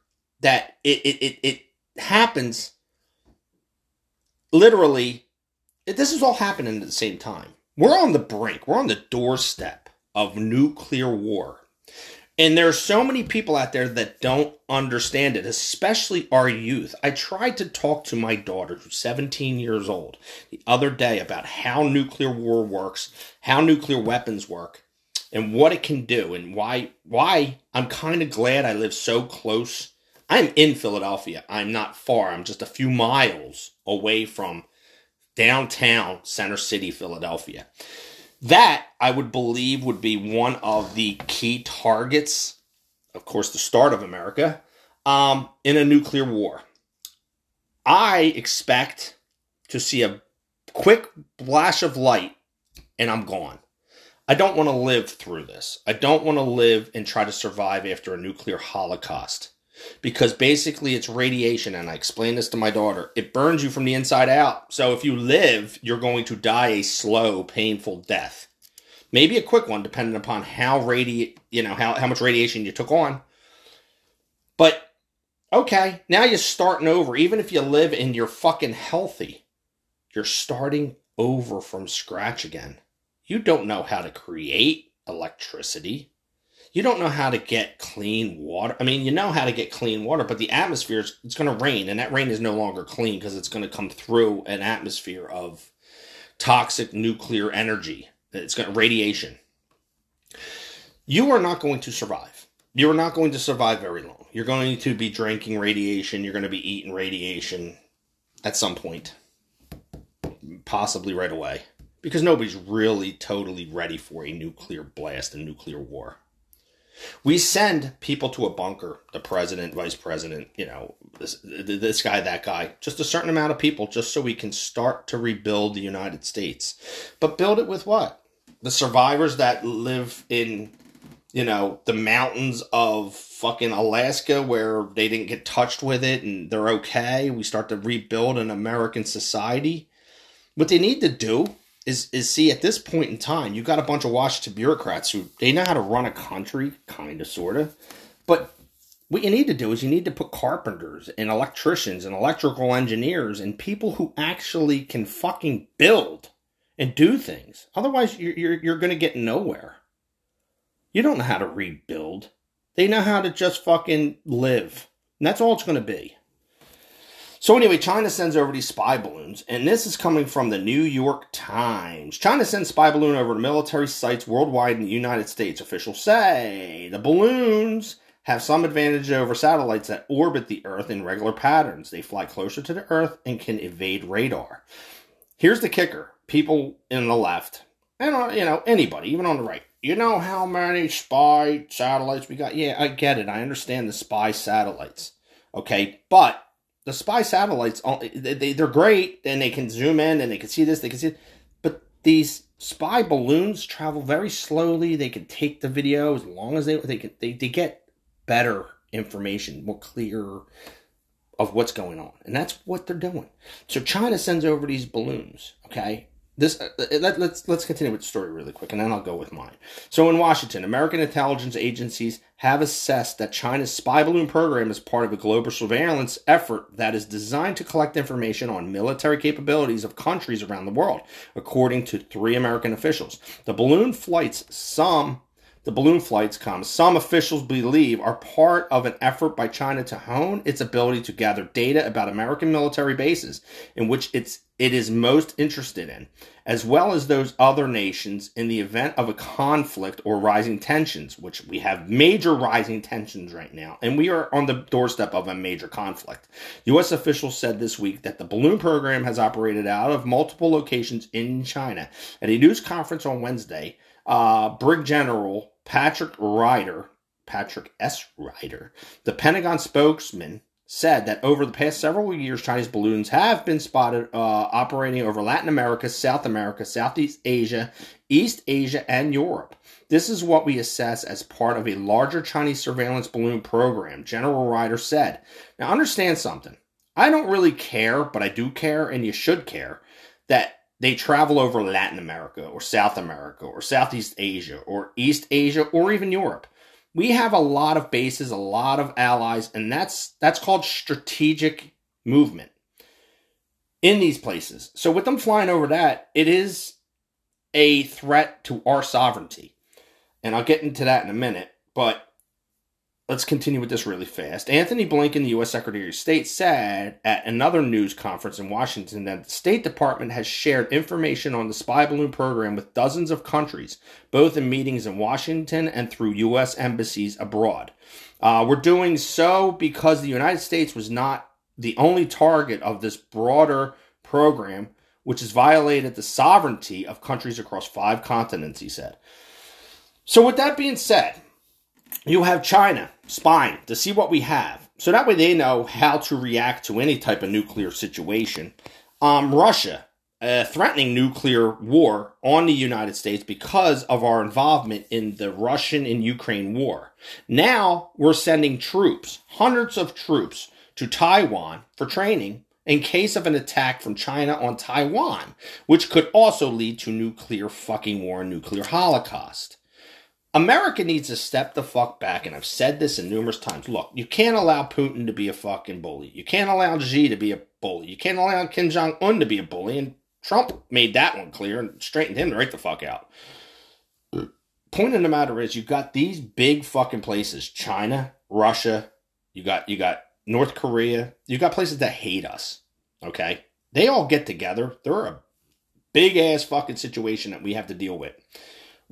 that it, it, it, it happens literally, it, this is all happening at the same time. We're on the brink, we're on the doorstep of nuclear war. And there are so many people out there that don't understand it, especially our youth. I tried to talk to my daughter, who's 17 years old, the other day about how nuclear war works, how nuclear weapons work, and what it can do, and why why I'm kind of glad I live so close. I'm in Philadelphia. I'm not far. I'm just a few miles away from downtown Center City, Philadelphia. That I would believe would be one of the key targets, of course, the start of America, um, in a nuclear war. I expect to see a quick flash of light and I'm gone. I don't want to live through this. I don't want to live and try to survive after a nuclear holocaust because basically it's radiation and i explain this to my daughter. It burns you from the inside out. So if you live you're going to die a slow painful death. Maybe a quick one depending upon how radi you know how, how much radiation you took on. But okay now you're starting over. Even if you live and you're fucking healthy you're starting over from scratch again. You don't know how to create electricity you don't know how to get clean water. I mean, you know how to get clean water, but the atmosphere is it's going to rain, and that rain is no longer clean because it's going to come through an atmosphere of toxic nuclear energy. It's got radiation. You are not going to survive. You are not going to survive very long. You're going to be drinking radiation. You're going to be eating radiation at some point, possibly right away, because nobody's really totally ready for a nuclear blast and nuclear war. We send people to a bunker, the president, vice president, you know, this, this guy, that guy, just a certain amount of people, just so we can start to rebuild the United States. But build it with what? The survivors that live in you know, the mountains of fucking Alaska where they didn't get touched with it and they're okay. We start to rebuild an American society. What they need to do is is see at this point in time, you got a bunch of Washington bureaucrats who they know how to run a country, kind of, sort of. But what you need to do is you need to put carpenters and electricians and electrical engineers and people who actually can fucking build and do things. Otherwise, you're you're, you're going to get nowhere. You don't know how to rebuild. They know how to just fucking live. And that's all it's going to be. So anyway, China sends over these spy balloons, and this is coming from the New York Times. China sends spy balloon over to military sites worldwide in the United States. Officials say the balloons have some advantage over satellites that orbit the Earth in regular patterns. They fly closer to the Earth and can evade radar. Here's the kicker: people in the left, and uh, you know anybody, even on the right. You know how many spy satellites we got? Yeah, I get it. I understand the spy satellites. Okay, but the spy satellites uh, they, they're great and they can zoom in and they can see this they can see it. but these spy balloons travel very slowly they can take the video as long as they they can they, they get better information more clear of what's going on and that's what they're doing so china sends over these balloons okay this uh, let, let's let's continue with the story really quick and then I'll go with mine. So in Washington, American intelligence agencies have assessed that China's spy balloon program is part of a global surveillance effort that is designed to collect information on military capabilities of countries around the world, according to three American officials. The balloon flights some the balloon flights come, some officials believe are part of an effort by China to hone its ability to gather data about American military bases in which it's it is most interested in, as well as those other nations in the event of a conflict or rising tensions, which we have major rising tensions right now, and we are on the doorstep of a major conflict. U.S. officials said this week that the balloon program has operated out of multiple locations in China. At a news conference on Wednesday, uh, Brig General Patrick Ryder, Patrick S. Ryder, the Pentagon spokesman, said that over the past several years, Chinese balloons have been spotted uh, operating over Latin America, South America, Southeast Asia, East Asia, and Europe. This is what we assess as part of a larger Chinese surveillance balloon program, General Ryder said. Now, understand something. I don't really care, but I do care, and you should care, that they travel over Latin America or South America or Southeast Asia or East Asia or even Europe we have a lot of bases, a lot of allies, and that's that's called strategic movement in these places. So with them flying over that, it is a threat to our sovereignty. And I'll get into that in a minute, but let's continue with this really fast. Antony Blinken, the U.S. Secretary of State, said at another news conference in Washington that the State Department has shared information on the spy balloon program with dozens of countries, both in meetings in Washington and through U.S. embassies abroad. Uh, we're doing so because the United States was not the only target of this broader program, which has violated the sovereignty of countries across five continents, he said. So, with that being said, you have China spying to see what we have. So that way they know how to react to any type of nuclear situation. Um, Russia uh, threatening nuclear war on the United States because of our involvement in the Russian and Ukraine war. Now we're sending troops, hundreds of troops, to Taiwan for training in case of an attack from China on Taiwan, which could also lead to nuclear fucking war and nuclear holocaust. America needs to step the fuck back, and I've said this in numerous times. Look, you can't allow Putin to be a fucking bully. You can't allow Xi to be a bully. You can't allow Kim Jong Un to be a bully, and Trump made that one clear and straightened him right the fuck out. Point of the matter is, you've got these big fucking places: China, Russia. You got you got North Korea. You got places that hate us. Okay, they all get together. They're a big ass fucking situation that we have to deal with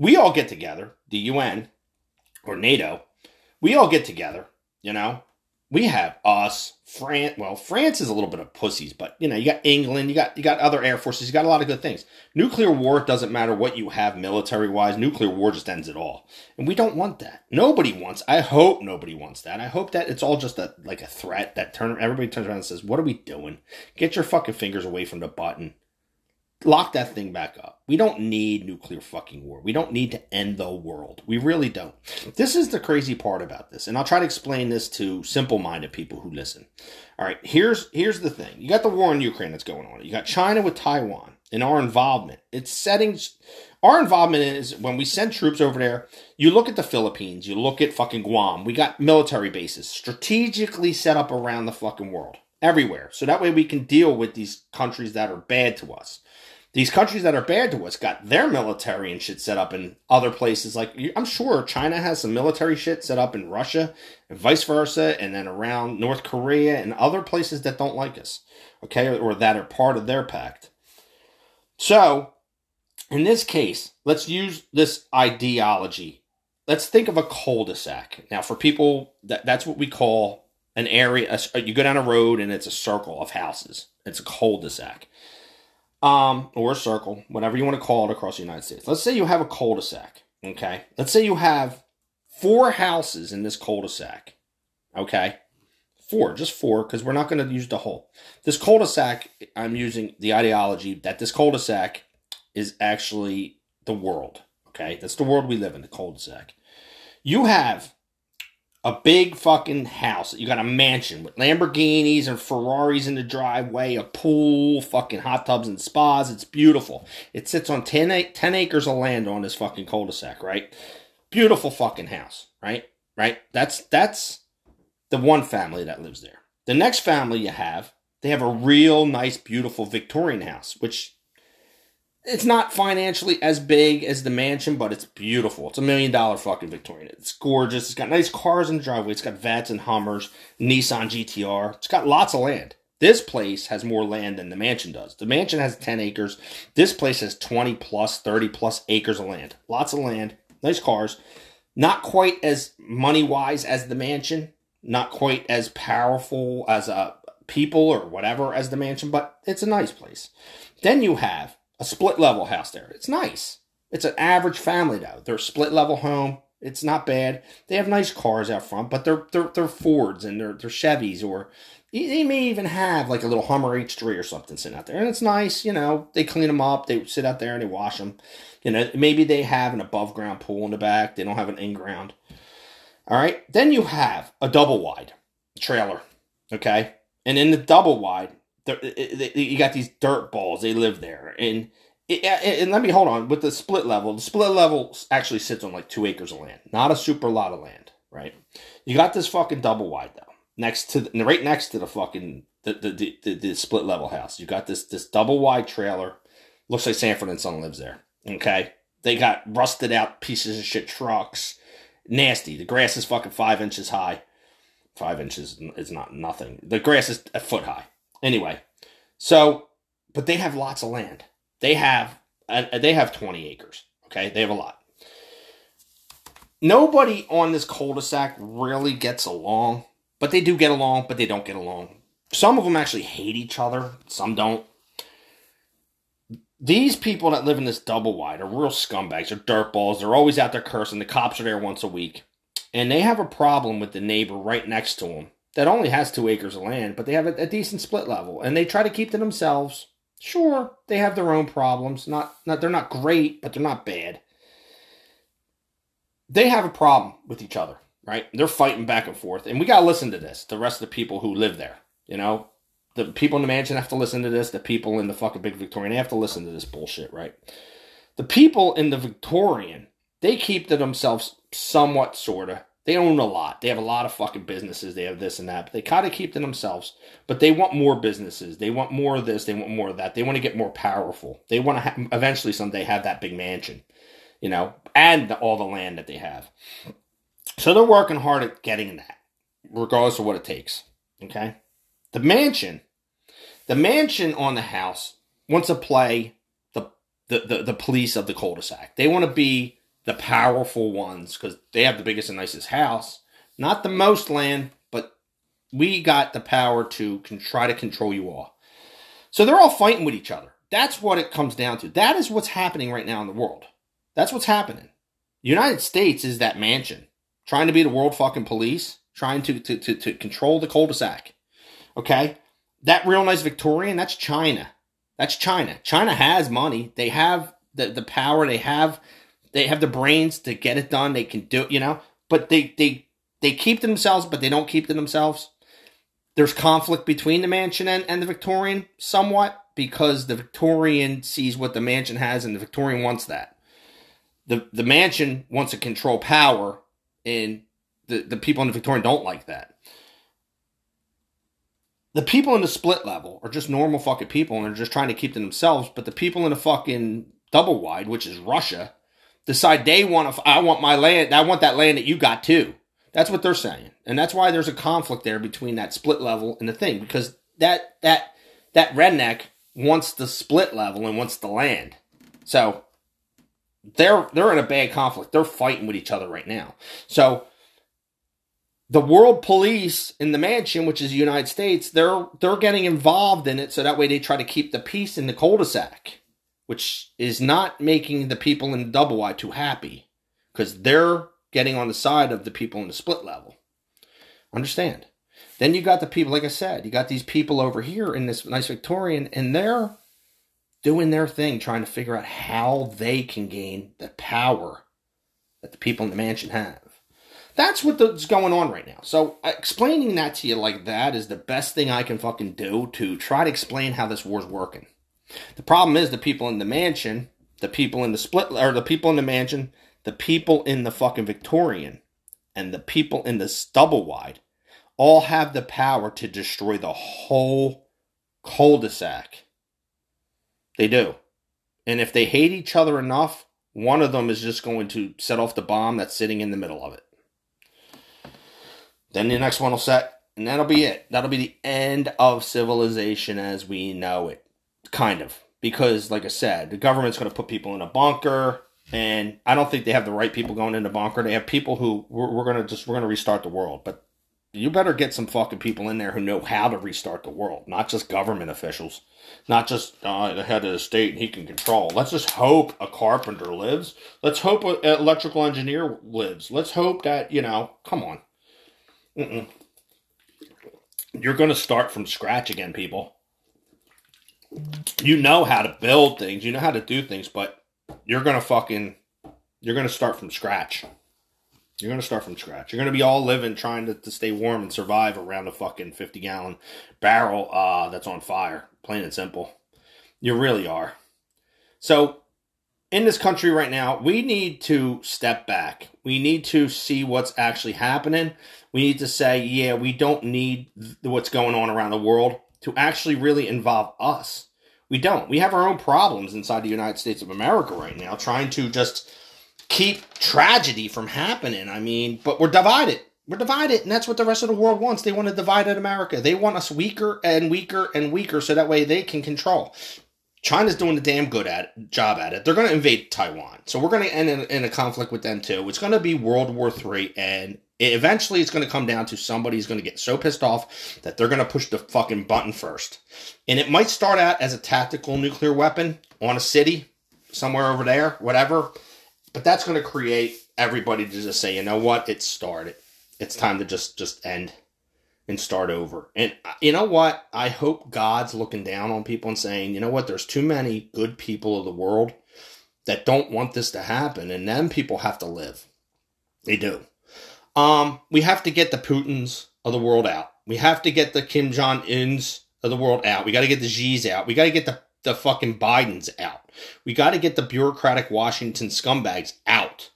we all get together, the UN or NATO, we all get together, you know. We have us, France. Well, France is a little bit of pussies, but you know, you got England, you got you got other air forces, you got a lot of good things. Nuclear war doesn't matter what you have military wise. Nuclear war just ends it all, and we don't want that. Nobody wants. I hope nobody wants that. I hope that it's all just a like a threat that turn everybody turns around and says, "What are we doing? Get your fucking fingers away from the button." Lock that thing back up. We don't need nuclear fucking war. We don't need to end the world. We really don't. This is the crazy part about this, and I'll try to explain this to simple-minded people who listen. All right, here's here's the thing. You got the war in Ukraine that's going on. You got China with Taiwan and our involvement. It's setting our involvement is when we send troops over there. You look at the Philippines. You look at fucking Guam. We got military bases strategically set up around the fucking world, everywhere. So that way we can deal with these countries that are bad to us these countries that are bad to us got their military and shit set up in other places. Like I'm sure China has some military shit set up in Russia and vice versa, and then around North Korea and other places that don't like us, okay, or that are part of their pact. So, in this case, let's use this ideology. Let's think of a cul-de-sac. Now, for people, that that's what we call an area. You go down a road and it's a circle of houses. It's a cul-de-sac um, or a circle, whatever you want to call it across the United States. Let's say you have a cul-de-sac, okay? Let's say you have four houses in this cul-de-sac, okay? Four, just four, because we're not going to use the whole. This cul-de-sac, I'm using the ideology that this cul-de-sac is actually the world, okay? That's the world we live in, the cul-de-sac. You have a big fucking house. You got a mansion with Lamborghinis and Ferraris in the driveway, a pool, fucking hot tubs and spas. It's beautiful. It sits on 10, 10 acres of land on this fucking cul-de-sac, right? Beautiful fucking house, right? Right? That's that's the one family that lives there. The next family you have, they have a real nice, beautiful Victorian house, which it's not financially as big as the mansion, but it's beautiful. It's a million dollar fucking Victorian. It's gorgeous. It's got nice cars in the driveway. It's got Vettes and Hummers, Nissan GTR. It's got lots of land. This place has more land than the mansion does. The mansion has 10 acres. This place has 20 plus, 30 plus acres of land. Lots of land, nice cars. Not quite as money wise as the mansion, not quite as powerful as a people or whatever as the mansion, but it's a nice place. Then you have a split level house there. It's nice. It's an average family though. They're split level home. It's not bad. They have nice cars out front, but they're they're, they're Fords and they're they're Chevys or they may even have like a little Hummer H3 or something sitting out there, and it's nice. You know, they clean them up. They sit out there and they wash them. You know, maybe they have an above ground pool in the back. They don't have an in ground. All right. Then you have a double wide trailer. Okay, and in the double wide, you got these dirt balls. They live there, and and let me hold on with the split level. The split level actually sits on like two acres of land, not a super lot of land, right? You got this fucking double wide though, next to the, right next to the fucking the the, the, the split level house. You got this this double wide trailer. Looks like Sanford and Son lives there. Okay, they got rusted out pieces of shit trucks. Nasty. The grass is fucking five inches high. Five inches is not nothing. The grass is a foot high. Anyway, so but they have lots of land. They have uh, they have 20 acres. Okay, they have a lot. Nobody on this cul-de-sac really gets along, but they do get along, but they don't get along. Some of them actually hate each other, some don't. These people that live in this double wide are real scumbags. They're dirtballs. They're always out there cursing. The cops are there once a week. And they have a problem with the neighbor right next to them that only has two acres of land, but they have a, a, decent split level, and they try to keep to themselves. Sure, they have their own problems. Not, not they're not great, but they're not bad. They have a problem with each other, right? They're fighting back and forth, and we gotta listen to this. The rest of the people who live there, you know, the people in the mansion have to listen to this. The people in the fucking big Victorian they have to listen to this bullshit, right? The people in the Victorian they keep to themselves somewhat, sorta they own a lot. They have a lot of fucking businesses. They have this and that. But they kind of keep to themselves. But they want more businesses. They want more of this. They want more of that. They want to get more powerful. They want to ha- eventually someday have that big mansion, you know, and the, all the land that they have. So they're working hard at getting that, regardless of what it takes. Okay. The mansion, the mansion on the house wants to play the the, the, the police of the cul-de-sac. They want to be the powerful ones because they have the biggest and nicest house. Not the most land, but we got the power to try to control you all. So they're all fighting with each other. That's what it comes down to. That is what's happening right now in the world. That's what's happening. United States is that mansion trying to be the world fucking police, trying to, to, to, to control the cul-de-sac. Okay? That real nice Victorian, that's China. That's China. China has money. They have the, the power. They have they have the brains to get it done. They can do it, you know, but they they they keep to themselves, but they don't keep to themselves. There's conflict between the mansion and, and the Victorian somewhat because the Victorian sees what the mansion has and the Victorian wants that. The the mansion wants to control power and the, the people in the Victorian don't like that. The people in the split level are just normal fucking people and they're just trying to keep to themselves, but the people in the fucking double wide, which is Russia, decide they want to I want my land, I want that land that you got too. That's what they're saying. And that's why there's a conflict there between that split level and the thing because that that that redneck wants the split level and wants the land. So they're they're in a bad conflict. They're fighting with each other right now. So the world police in the mansion, which is the United States, they're they're getting involved in it so that way they try to keep the peace in the cul-de-sac, which is not making the people in the double wide too happy because they're getting on the side of the people in the split level. Understand? Then you got the people, like I said, you got these people over here in this nice Victorian, and they're doing their thing, trying to figure out how they can gain the power that the people in the mansion have. That's what's going on right now. So uh, explaining that to you like that is the best thing I can fucking do to try to explain how this war's working. The problem is the people in the mansion, the people in the split, or the people in the mansion, the people in the fucking Victorian, and the people in the double wide all have the power to destroy the whole cul-de-sac. They do. And if they hate each other enough, one of them is just going to set off the bomb that's sitting in the middle of it. Then the next one will set, and that'll be it. That'll be the end of civilization as we know it. Kind of. Because, like I said, the government's going to put people in a bunker, and I don't think they have the right people going in the bunker. They have people who we're, we're going to just we're going to restart the world, but you better get some fucking people in there who know how to restart the world, not just government officials, not just uh, the head of the state and he can control. Let's just hope a carpenter lives. Let's hope an electrical engineer lives. Let's hope that you know. Come on, Mm-mm. you're going to start from scratch again, people. You know how to build things, you know how to do things, but you're to fucking you're to start from scratch. You're to start from scratch. You're to be all living trying to, to stay warm and survive around a fucking 50 gallon barrel uh, that's on fire. Plain and simple. You really are. So, in this country right now, we need to step back. We need to see what's actually happening. We need to say, yeah, we don't need what's going on around the world to actually really involve us. We don't. We have our own problems inside the United States of America right now, trying to just keep tragedy from happening. I mean, but we're divided. We're divided, and that's what the rest of the world wants. They want to divide at America. They want us weaker and weaker and weaker, so that way they can control. China's doing a damn good at job at it. They're going to invade Taiwan, so we're going to end in, in a conflict with them too. It's going to be World War Three, and eventually it's going to come down to somebody's going to get so pissed off that they're going to push the fucking button first. And it might start out as a tactical nuclear weapon on a city somewhere over there, whatever. But that's going to create everybody to just say, you know what, it started. It's time to just just end and start over. And uh, you know what? I hope God's looking down on people and saying, you know what, there's too many good people of the world that don't want this to happen, and then people have to live. They do. Um, we have to get the Putins of the world out. We have to get the Kim Jong Uns of the world out. We got to get the Xi's out. We got to get the the fucking Bidens out. We got to get the bureaucratic Washington scumbags out.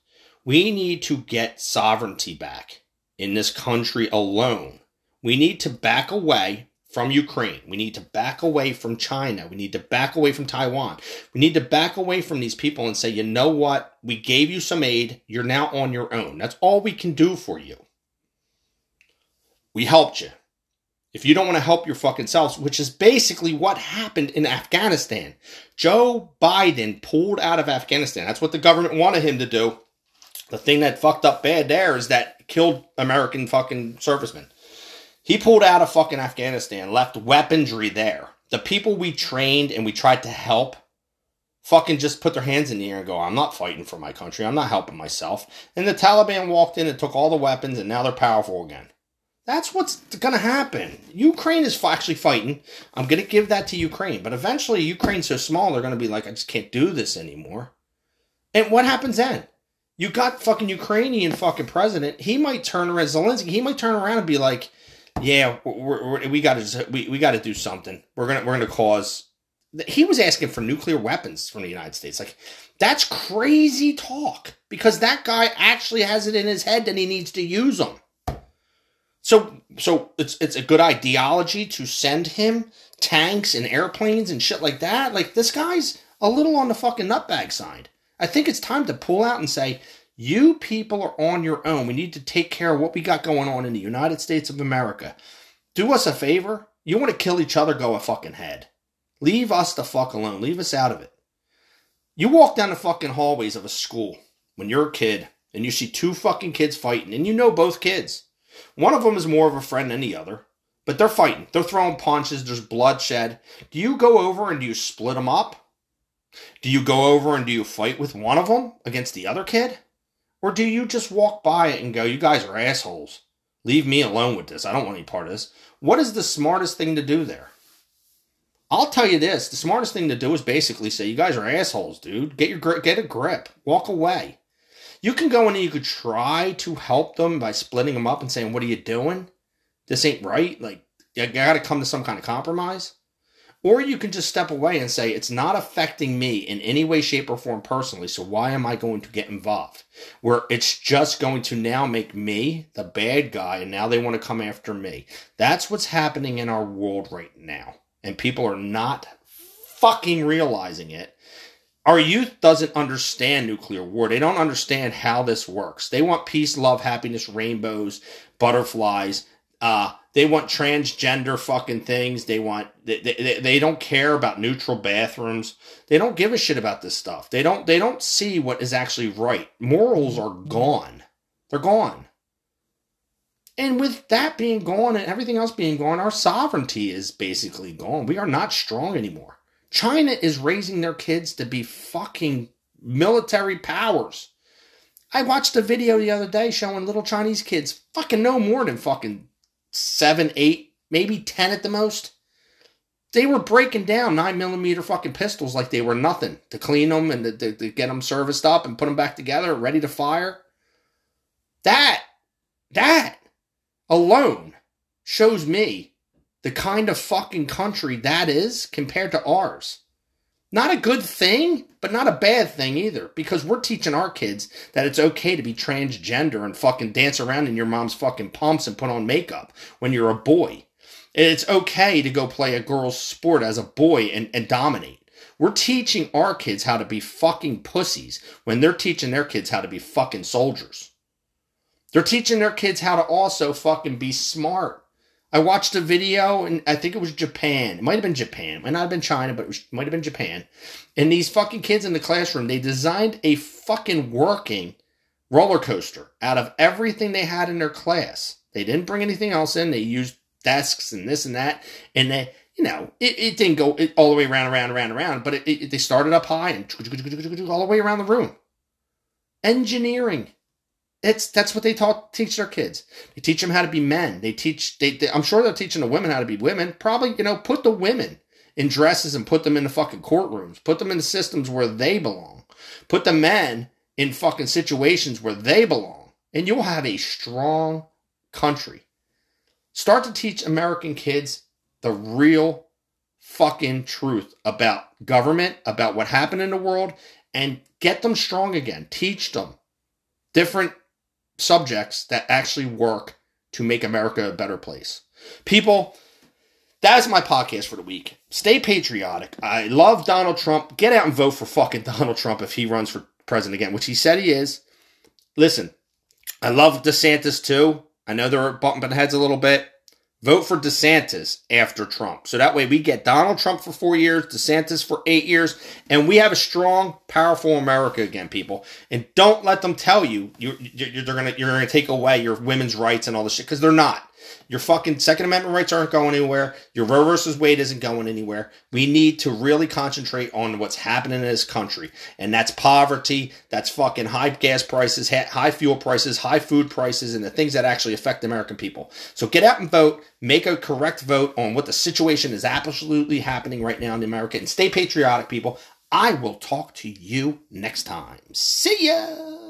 We need to get sovereignty back in this country alone. We need to back away from Ukraine. We need to back away from China. We need to back away from Taiwan. We need to back away from these people and say, you know what? We gave you some aid. You're now on your own. That's all we can do for you. We helped you if you don't want to help your fucking selves, which is basically what happened in Afghanistan. Joe Biden pulled out of Afghanistan. That's what the government wanted him to do. The thing that fucked up bad there is that killed American fucking servicemen. He pulled out of fucking Afghanistan, left weaponry there. The people we trained and we tried to help fucking just put their hands in the air and go, I'm not fighting for my country. I'm not helping myself. And the Taliban walked in and took all the weapons and now they're powerful again. That's what's going to happen. Ukraine is actually fighting. I'm going to give that to Ukraine, but eventually Ukraine's so small they're going to be like, I just can't do this anymore. And what happens then? You got fucking Ukrainian fucking president. He might turn around, Zelensky. He might turn around and be like, "Yeah, we're, we're, we got to we, we got to do something. We're gonna we're gonna cause." He was asking for nuclear weapons from the United States. Like that's crazy talk because that guy actually has it in his head that he needs to use them. So so it's it's a good ideology to send him tanks and airplanes and shit like that. Like this guy's a little on the fucking nutbag side. I think it's time to pull out and say, you people are on your own. We need to take care of what we got going on in the United States of America. Do us a favor. You want to kill each other, go a fucking head. Leave us the fuck alone. Leave us out of it. You walk down the fucking hallways of a school when you're a kid and you see two fucking kids fighting and you know both kids. One of them is more of a friend than the other, but they're fighting. They're throwing punches. There's bloodshed. Do you go over and do you split them up? Do you go over and do you fight with one of them against the other kid? Or do you just walk by it and go, you guys are assholes. Leave me alone with this. I don't want any part of this. What is the smartest thing to do there? I'll tell you this: the smartest thing to do is basically say, "You guys are assholes, dude. Get your gri- get a grip. Walk away." You can go in and you could try to help them by splitting them up and saying, "What are you doing? This ain't right." Like you got to come to some kind of compromise. Or you can just step away and say, it's not affecting me in any way, shape, or form personally, so why am I going to get involved? Where it's just going to now make me the bad guy, and now they want to come after me. That's what's happening in our world right now. And people are not fucking realizing it. Our youth doesn't understand nuclear war. They don't understand how this works. They want peace, love, happiness, rainbows, butterflies. Uh, they want transgender fucking things. They want they, they, they don't care about neutral bathrooms. They don't give a shit about this stuff. They don't they don't see what is actually right. Morals are gone. They're gone. And with that being gone and everything else being gone, our sovereignty is basically gone. We are not strong anymore. China is raising their kids to be fucking military powers. I watched a video the other day showing little Chinese kids fucking no more than fucking seven, eight, maybe ten at the most. They were breaking down nine millimeter fucking pistols like they were nothing to clean them and to, to, to get them serviced up and put them back together, ready to fire. That, that alone shows me the kind of fucking country that is compared to ours. Not a good thing, but not a bad thing either, because we're teaching our kids that it's okay to be transgender and fucking dance around in your mom's fucking pumps and put on makeup when you're a boy. It's okay to go play a girl's sport as a boy and, and dominate. We're teaching our kids how to be fucking pussies when they're teaching their kids how to be fucking soldiers. They're teaching their kids how to also fucking be smart. I watched a video, and I think it was Japan. It might have been Japan. It might not have been China, but it, was, it might have been Japan. And these fucking kids in the classroom, they designed a fucking working roller coaster out of everything they had in their class. They didn't bring anything else in. They used desks and this and that. And they, you know, it, it didn't go all the way around, around, around, around, but it, it, they started up high and all the way around the room. Engineering. It's that's what they taught teach their kids. They teach them how to be men. They teach. They, they, I'm sure they're teaching the women how to be women. Probably, you know, put the women in dresses and put them in the fucking courtrooms. Put them in the systems where they belong. Put the men in fucking situations where they belong, and you'll have a strong country. Start to teach American kids the real fucking truth about government, about what happened in the world, and get them strong again. Teach them different subjects that actually work to make America a better place. People, that is my podcast for the week. Stay patriotic. I love Donald Trump. Get out and vote for fucking Donald Trump if he runs for president again, which he said he is. Listen, I love DeSantis too. I know they're bumping heads a little bit. Vote for DeSantis after Trump. So that way we get Donald Trump for four years, DeSantis for eight years, and we have a strong, powerful America again, people. And don't let them tell you you're, you're, they're gonna you're gonna take away your women's rights and all this shit because they're not. Your fucking Second Amendment rights aren't going anywhere. Your Roe versus Wade isn't going anywhere. We need to really concentrate on what's happening in this country, and that's poverty. That's fucking high gas prices, high fuel prices, high food prices, and the things that actually affect American people. So get out and vote. Make a correct vote on what the situation is absolutely happening right now in America, and stay patriotic, people. I will talk to you next time. See ya.